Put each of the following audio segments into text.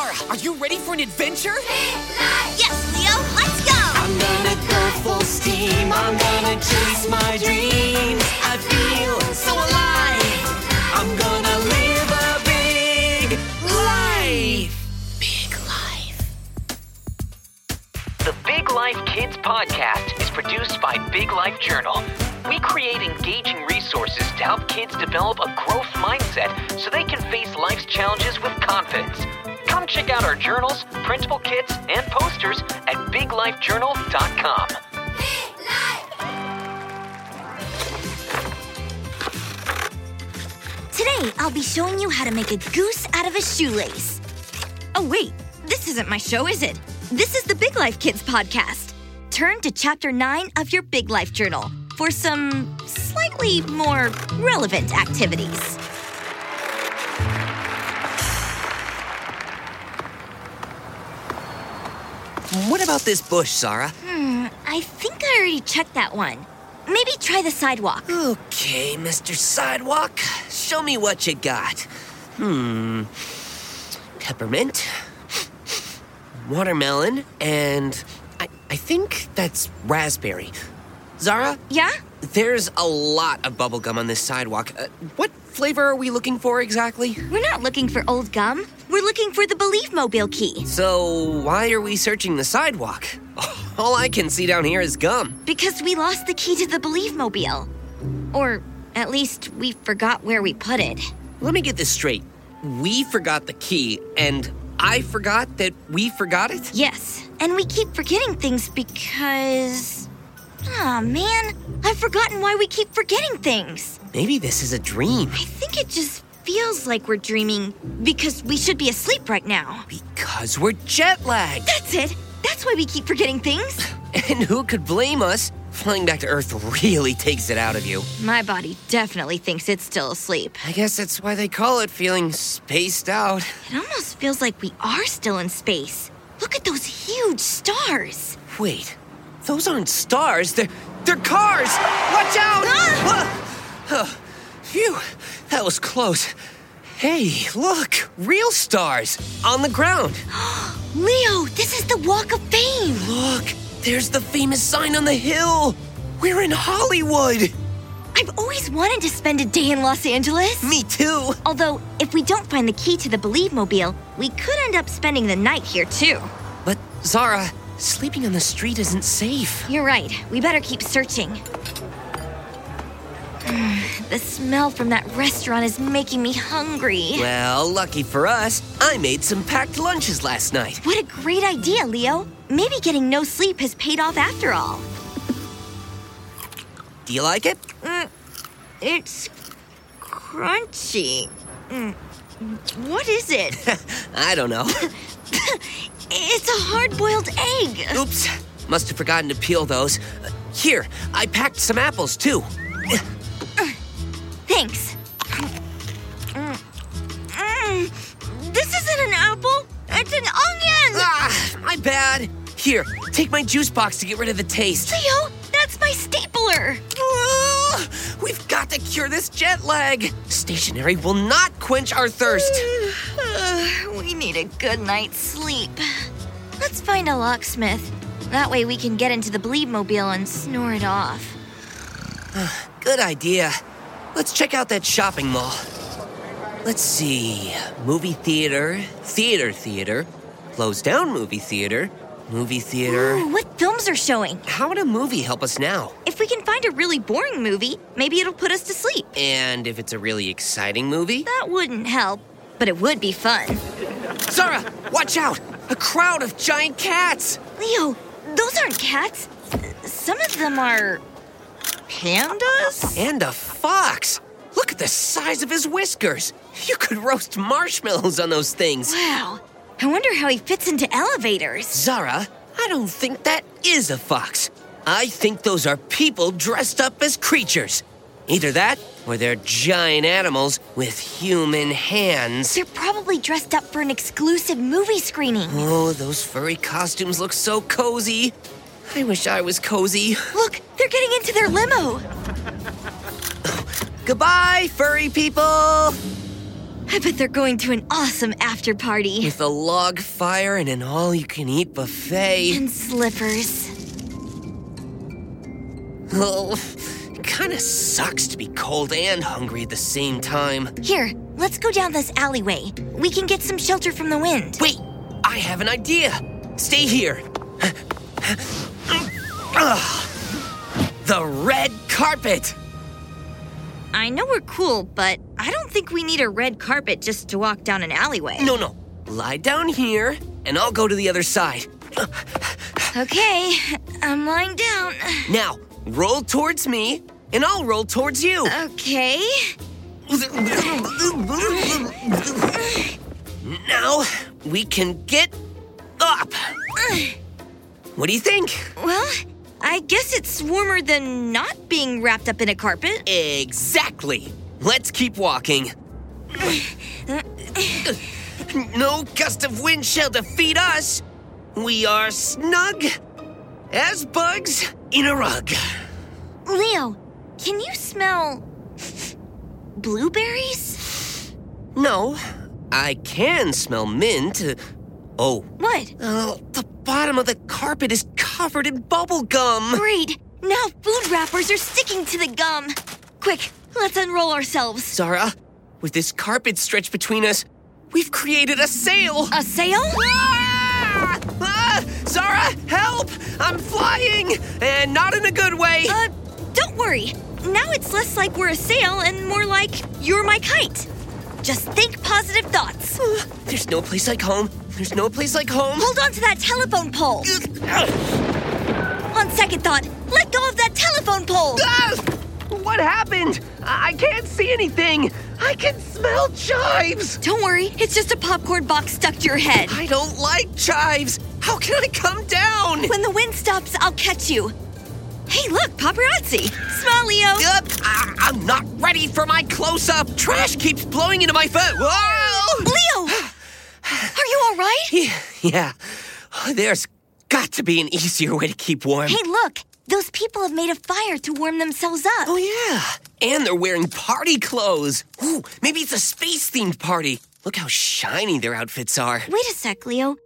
Zara, are you ready for an adventure? Yes, Leo, let's go! I'm gonna go full steam. I'm gonna chase my dreams. I feel so alive. I'm gonna live a big life. Big life. The Big Life Kids podcast is produced by Big Life Journal. We create engaging resources to help kids develop a growth mindset so they can face life's challenges with confidence. Come check out our journals, printable kits, and posters at biglifejournal.com. Today, I'll be showing you how to make a goose out of a shoelace. Oh, wait, this isn't my show, is it? This is the Big Life Kids podcast. Turn to chapter 9 of your Big Life Journal for some slightly more relevant activities. What about this bush, Zara? Hmm, I think I already checked that one. Maybe try the sidewalk. Okay, Mr. Sidewalk. Show me what you got. Hmm. Peppermint, watermelon, and I, I think that's raspberry. Zara, Yeah? there's a lot of bubblegum on this sidewalk. Uh, what flavor are we looking for exactly? We're not looking for old gum. We're looking for the Believe Mobile key. So, why are we searching the sidewalk? All I can see down here is gum. Because we lost the key to the Believe Mobile. Or at least we forgot where we put it. Let me get this straight. We forgot the key, and I forgot that we forgot it? Yes, and we keep forgetting things because. Aw, man, I've forgotten why we keep forgetting things. Maybe this is a dream. I think it just feels like we're dreaming because we should be asleep right now. Because we're jet lagged. That's it. That's why we keep forgetting things. And who could blame us? Flying back to Earth really takes it out of you. My body definitely thinks it's still asleep. I guess that's why they call it feeling spaced out. It almost feels like we are still in space. Look at those huge stars. Wait, those aren't stars, they're, they're cars! Watch out! Ah! Oh, phew, that was close. Hey, look, real stars on the ground. Leo, this is the Walk of Fame. Look, there's the famous sign on the hill. We're in Hollywood. I've always wanted to spend a day in Los Angeles. Me too. Although, if we don't find the key to the Believe Mobile, we could end up spending the night here too. But Zara, sleeping on the street isn't safe. You're right. We better keep searching. Hmm. The smell from that restaurant is making me hungry. Well, lucky for us, I made some packed lunches last night. What a great idea, Leo. Maybe getting no sleep has paid off after all. Do you like it? It's crunchy. Mm. What is it? I don't know. it's a hard boiled egg. Oops, must have forgotten to peel those. Uh, Here, I packed some apples too. Here, take my juice box to get rid of the taste. Leo, that's my stapler. We've got to cure this jet lag. Stationery will not quench our thirst. Uh, we need a good night's sleep. Let's find a locksmith. That way we can get into the Believe Mobile and snore it off. Good idea. Let's check out that shopping mall. Let's see. Movie theater, theater theater, closed down movie theater, movie theater. Ooh, what films are showing? How would a movie help us now? If we can find a really boring movie, maybe it'll put us to sleep. And if it's a really exciting movie? That wouldn't help, but it would be fun. Zara, watch out! A crowd of giant cats! Leo, those aren't cats. Some of them are. pandas? And a fox! Look at the size of his whiskers! You could roast marshmallows on those things! Wow. I wonder how he fits into elevators. Zara, I don't think that is a fox. I think those are people dressed up as creatures. Either that, or they're giant animals with human hands. They're probably dressed up for an exclusive movie screening. Oh, those furry costumes look so cozy. I wish I was cozy. Look, they're getting into their limo. Goodbye, furry people! I bet they're going to an awesome after party. With a log fire and an all you can eat buffet. And slippers. Oh, it kind of sucks to be cold and hungry at the same time. Here, let's go down this alleyway. We can get some shelter from the wind. Wait, I have an idea. Stay here. The red carpet. I know we're cool, but I don't think we need a red carpet just to walk down an alleyway. No, no. Lie down here, and I'll go to the other side. Okay, I'm lying down. Now, roll towards me, and I'll roll towards you. Okay. Now, we can get up. What do you think? Well, I guess it's warmer than not being wrapped up in a carpet. Exactly. Let's keep walking. No gust of wind shall defeat us. We are snug as bugs in a rug. Leo, can you smell blueberries? No, I can smell mint. Oh, What? oh, the bottom of the carpet is covered in bubble gum. Great. Now food wrappers are sticking to the gum. Quick, let's unroll ourselves. Zara, with this carpet stretched between us, we've created a sail. A sail? Ah! Ah! Zara, help! I'm flying! And not in a good way. Uh, don't worry. Now it's less like we're a sail and more like you're my kite. Just think positive thoughts. There's no place like home. There's no place like home. Hold on to that telephone pole. On second thought, let go of that telephone pole. Ah! What happened? I I can't see anything. I can smell chives. Don't worry, it's just a popcorn box stuck to your head. I don't like chives. How can I come down? When the wind stops, I'll catch you. Hey, look, paparazzi. Smile, Leo. Uh, I- I'm not ready for my close-up. Trash keeps blowing into my foot. Whoa! Leo! Are you all right? Yeah, yeah. There's got to be an easier way to keep warm. Hey, look. Those people have made a fire to warm themselves up. Oh, yeah. And they're wearing party clothes. Ooh, maybe it's a space themed party. Look how shiny their outfits are. Wait a sec, Leo.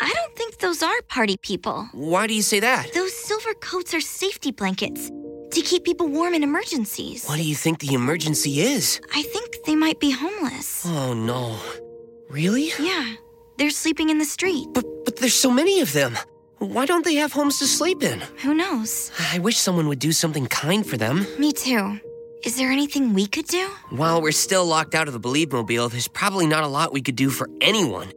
I don't think those are party people. Why do you say that? Those silver coats are safety blankets to keep people warm in emergencies. What do you think the emergency is? I think they might be homeless. Oh, no. Really? Yeah, they're sleeping in the street. But, but there's so many of them. Why don't they have homes to sleep in? Who knows? I wish someone would do something kind for them. Me too. Is there anything we could do? While we're still locked out of the Believe Mobile, there's probably not a lot we could do for anyone.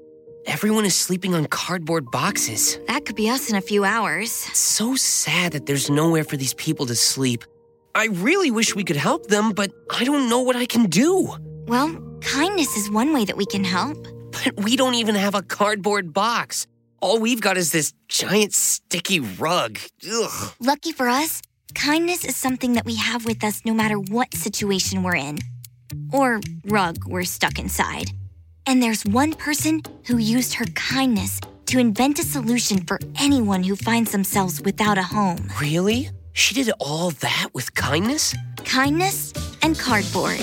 Everyone is sleeping on cardboard boxes. That could be us in a few hours. It's so sad that there's nowhere for these people to sleep. I really wish we could help them, but I don't know what I can do. Well, kindness is one way that we can help. But we don't even have a cardboard box. All we've got is this giant sticky rug. Ugh. Lucky for us, kindness is something that we have with us no matter what situation we're in. Or rug we're stuck inside. And there's one person who used her kindness to invent a solution for anyone who finds themselves without a home. Really? She did all that with kindness? Kindness and cardboard.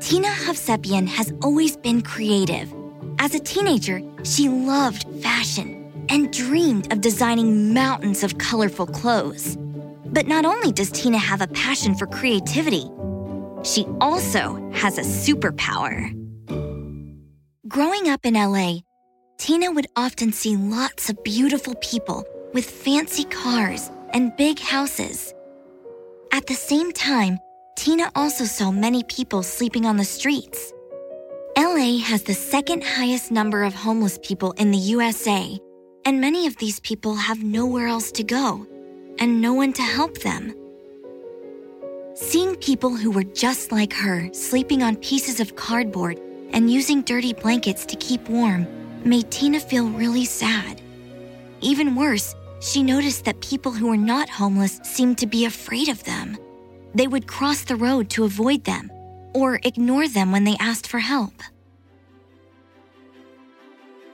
Tina Hovsepian has always been creative. As a teenager, she loved fashion and dreamed of designing mountains of colorful clothes. But not only does Tina have a passion for creativity, she also has a superpower. Growing up in LA, Tina would often see lots of beautiful people with fancy cars and big houses. At the same time, Tina also saw many people sleeping on the streets. LA has the second highest number of homeless people in the USA, and many of these people have nowhere else to go and no one to help them. Seeing people who were just like her sleeping on pieces of cardboard and using dirty blankets to keep warm made Tina feel really sad. Even worse, she noticed that people who were not homeless seemed to be afraid of them. They would cross the road to avoid them or ignore them when they asked for help.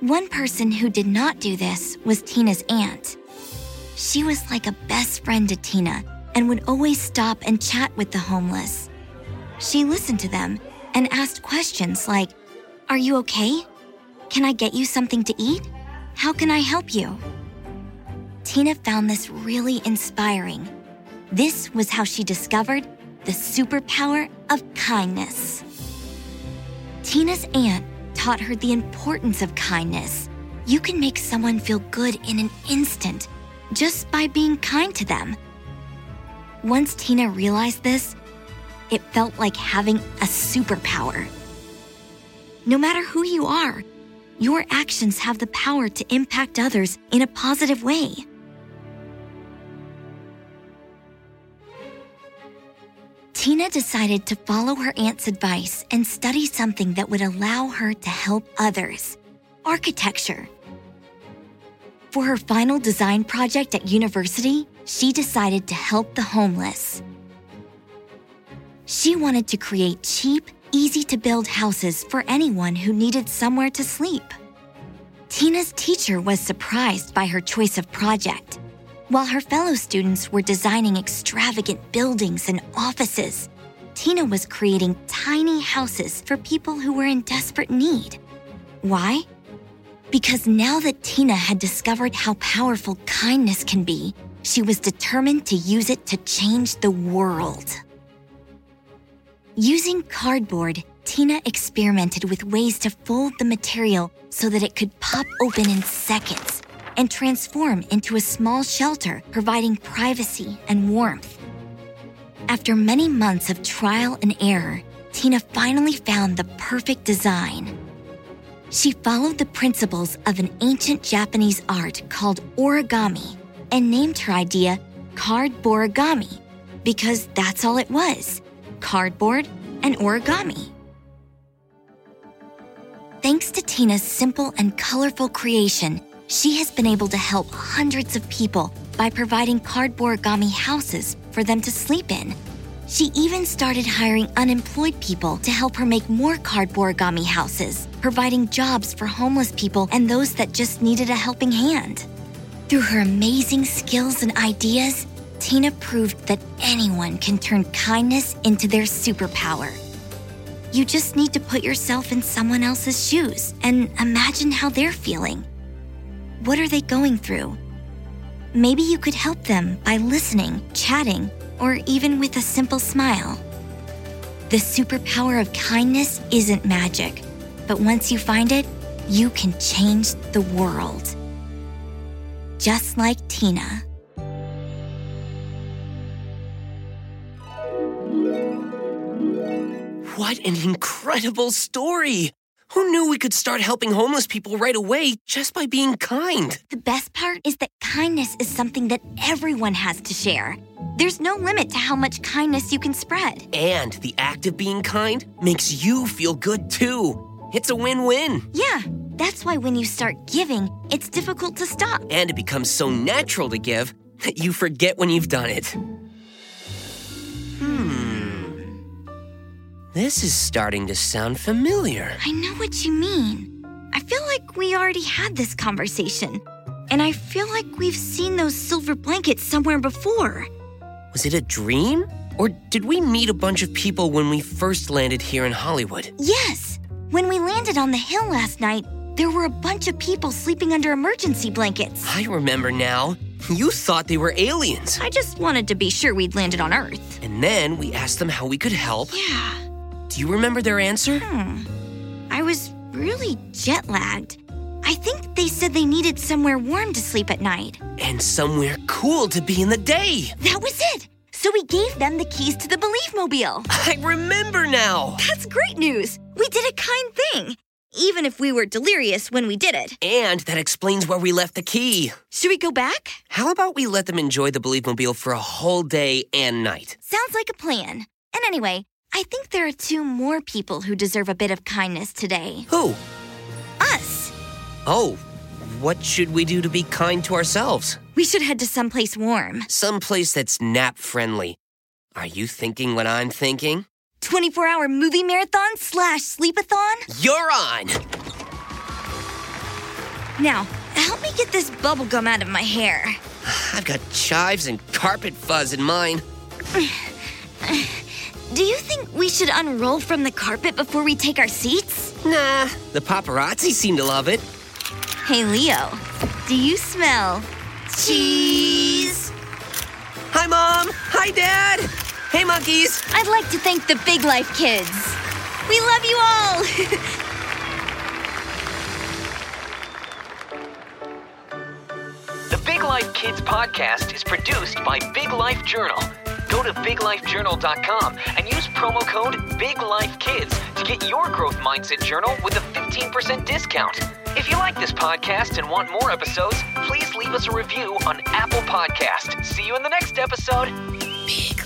One person who did not do this was Tina's aunt. She was like a best friend to Tina and would always stop and chat with the homeless, she listened to them and asked questions like Are you okay? Can I get you something to eat? How can I help you? Tina found this really inspiring. This was how she discovered the superpower of kindness. Tina's aunt taught her the importance of kindness. You can make someone feel good in an instant just by being kind to them. Once Tina realized this, it felt like having a superpower. No matter who you are, your actions have the power to impact others in a positive way. Tina decided to follow her aunt's advice and study something that would allow her to help others architecture. For her final design project at university, she decided to help the homeless. She wanted to create cheap, easy to build houses for anyone who needed somewhere to sleep. Tina's teacher was surprised by her choice of project. While her fellow students were designing extravagant buildings and offices, Tina was creating tiny houses for people who were in desperate need. Why? Because now that Tina had discovered how powerful kindness can be, she was determined to use it to change the world. Using cardboard, Tina experimented with ways to fold the material so that it could pop open in seconds and transform into a small shelter, providing privacy and warmth. After many months of trial and error, Tina finally found the perfect design. She followed the principles of an ancient Japanese art called origami and named her idea cardborigami because that's all it was cardboard and origami. Thanks to Tina's simple and colorful creation, she has been able to help hundreds of people by providing cardborigami houses for them to sleep in. She even started hiring unemployed people to help her make more cardborigami houses, providing jobs for homeless people and those that just needed a helping hand. Through her amazing skills and ideas, Tina proved that anyone can turn kindness into their superpower. You just need to put yourself in someone else's shoes and imagine how they're feeling. What are they going through? Maybe you could help them by listening, chatting, or even with a simple smile. The superpower of kindness isn't magic, but once you find it, you can change the world. Just like Tina. What an incredible story! Who knew we could start helping homeless people right away just by being kind? The best part is that kindness is something that everyone has to share. There's no limit to how much kindness you can spread. And the act of being kind makes you feel good too. It's a win win. Yeah, that's why when you start giving, it's difficult to stop. And it becomes so natural to give that you forget when you've done it. Hmm. This is starting to sound familiar. I know what you mean. I feel like we already had this conversation. And I feel like we've seen those silver blankets somewhere before. Was it a dream? Or did we meet a bunch of people when we first landed here in Hollywood? Yes! When we landed on the hill last night, there were a bunch of people sleeping under emergency blankets. I remember now. You thought they were aliens. I just wanted to be sure we'd landed on Earth. And then we asked them how we could help. Yeah. Do you remember their answer? Hmm. I was really jet lagged. I think they said they needed somewhere warm to sleep at night. And somewhere cool to be in the day. That was it! So we gave them the keys to the Believe Mobile. I remember now. That's great news! We did a kind thing, even if we were delirious when we did it. And that explains where we left the key. Should we go back? How about we let them enjoy the Believe Mobile for a whole day and night? Sounds like a plan. And anyway, I think there are two more people who deserve a bit of kindness today. Who? Us! Oh, what should we do to be kind to ourselves? We should head to someplace warm. Someplace that's nap friendly. Are you thinking what I'm thinking? 24 hour movie marathon slash sleepathon? You're on! Now, help me get this bubble gum out of my hair. I've got chives and carpet fuzz in mine. do you think we should unroll from the carpet before we take our seats? Nah, the paparazzi seem to love it. Hey, Leo, do you smell cheese? Hi, Mom. Hi, Dad. Hey, monkeys. I'd like to thank the Big Life Kids. We love you all! The Big Life Kids podcast is produced by Big Life Journal. Go to biglifejournal.com and use promo code BIGLIFEKIDS to get your growth mindset journal with a 15% discount. If you like this podcast and want more episodes, please leave us a review on Apple Podcast. See you in the next episode. Big